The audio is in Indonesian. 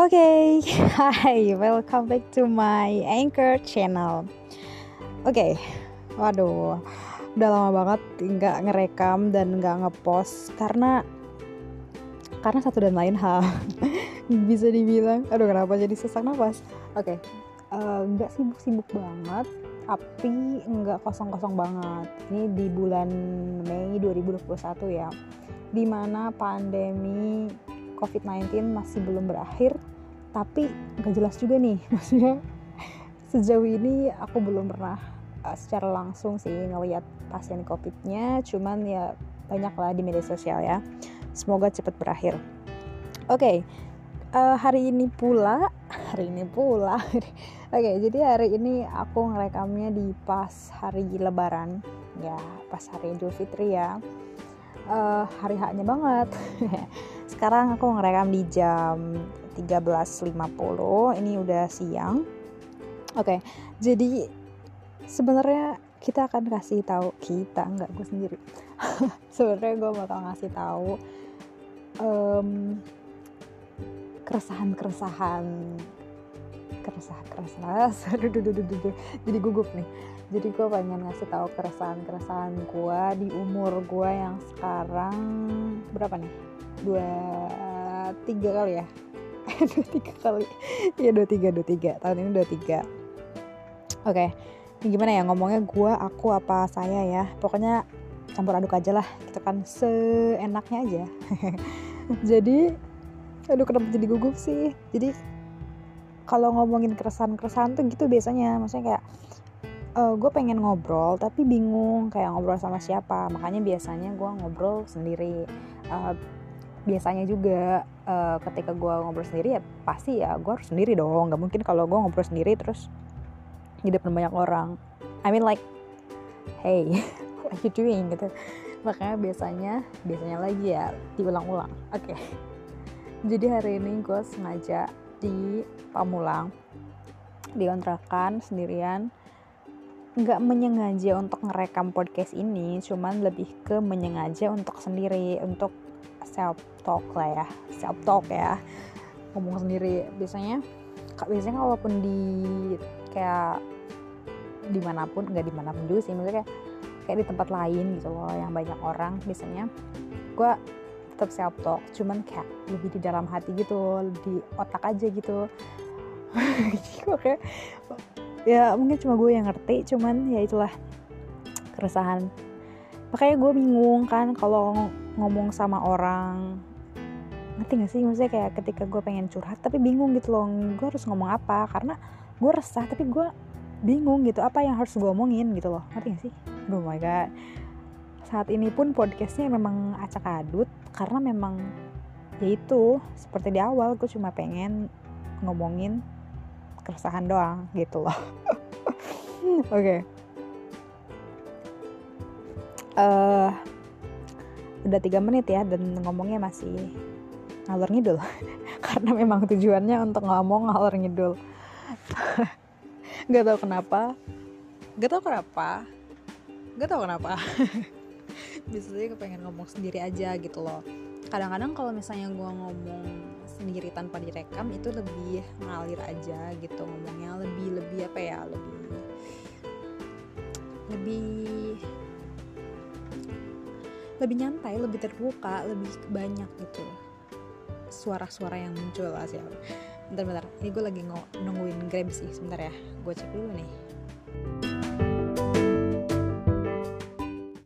Oke, okay. hi, welcome back to my Anchor channel. Oke, okay. waduh, udah lama banget nggak ngerekam dan nggak ngepost karena karena satu dan lain hal bisa dibilang, aduh kenapa jadi sesak nafas? Oke, okay. uh, eh, nggak sibuk-sibuk banget, tapi nggak kosong-kosong banget. Ini di bulan Mei 2021 ya, di mana pandemi COVID-19 masih belum berakhir tapi gak jelas juga nih. Maksudnya sejauh ini aku belum pernah uh, secara langsung sih ngelihat pasien COVID-nya. Cuman ya banyak lah di media sosial ya. Semoga cepat berakhir. Oke okay, uh, hari ini pula hari ini pula. Oke okay, jadi hari ini aku ngerekamnya di pas hari lebaran. Ya pas hari Idul Fitri ya. Uh, hari haknya banget sekarang aku ngerekam di jam 13.50 ini udah siang. Oke okay, jadi sebenarnya kita akan kasih tahu kita nggak gue sendiri. Sebenarnya gue bakal ngasih tahu um, keresahan keresahan keresahan keresahan jadi gugup nih. Jadi gue pengen ngasih tahu keresahan keresahan gue di umur gue yang sekarang berapa nih dua tiga kali ya? Dua tiga kali. Ya dua tiga dua tiga. Tahun ini dua tiga. Oke okay. gimana ya? Ngomongnya gue aku apa saya ya? Pokoknya campur aduk aja lah gitu kan. Seenaknya aja. Jadi aduh kenapa jadi gugup sih? Jadi kalau ngomongin keresahan-keresahan tuh gitu biasanya. Maksudnya kayak uh, gue pengen ngobrol tapi bingung kayak ngobrol sama siapa. Makanya biasanya gue ngobrol sendiri. Uh, biasanya juga uh, ketika gue ngobrol sendiri ya pasti ya gue harus sendiri dong. Nggak mungkin kalau gue ngobrol sendiri terus di depan banyak orang. I mean like hey what you doing? Gitu. Makanya biasanya biasanya lagi ya diulang-ulang. Oke. Okay. jadi hari ini gue sengaja di Pamulang di kontrakan sendirian. Nggak menyengaja untuk ngerekam podcast ini cuman lebih ke menyengaja untuk sendiri untuk self talk lah ya self talk ya. Ngomong sendiri biasanya biasanya walaupun di kayak di mana pun nggak di mana pun juga sih maksudnya kayak, kayak di tempat lain gitu loh yang banyak orang biasanya gue tetap self talk cuman kayak lebih di dalam hati gitu di otak aja gitu. Oke ya mungkin cuma gue yang ngerti cuman ya itulah keresahan. Makanya gue bingung kan kalau ngomong sama orang. Ngerti gak sih? Maksudnya kayak ketika gue pengen curhat tapi bingung gitu loh gue harus ngomong apa? Karena gue resah tapi gue bingung gitu apa yang harus gue omongin gitu loh. Ngerti gak sih? Oh my god. Saat ini pun podcastnya memang acak adut karena memang ya itu seperti di awal gue cuma pengen ngomongin keresahan doang gitu loh. Oke. Okay uh, udah tiga menit ya dan ngomongnya masih ngalor ngidul. Karena memang tujuannya untuk ngomong ngalor ngidul. Nggak tahu kenapa. Nggak tahu kenapa. Nggak tahu kenapa. Biasanya kepengen ngomong sendiri aja gitu loh. Kadang-kadang kalau misalnya gue ngomong sendiri tanpa direkam itu lebih ngalir aja gitu ngomongnya. Lebih lebih apa ya? Lebih lebih lebih nyantai lebih terbuka lebih banyak gitu suara-suara yang muncul lah sih bentar bentar. Ini gue lagi nungguin grab sih sebentar ya. Gue cek dulu nih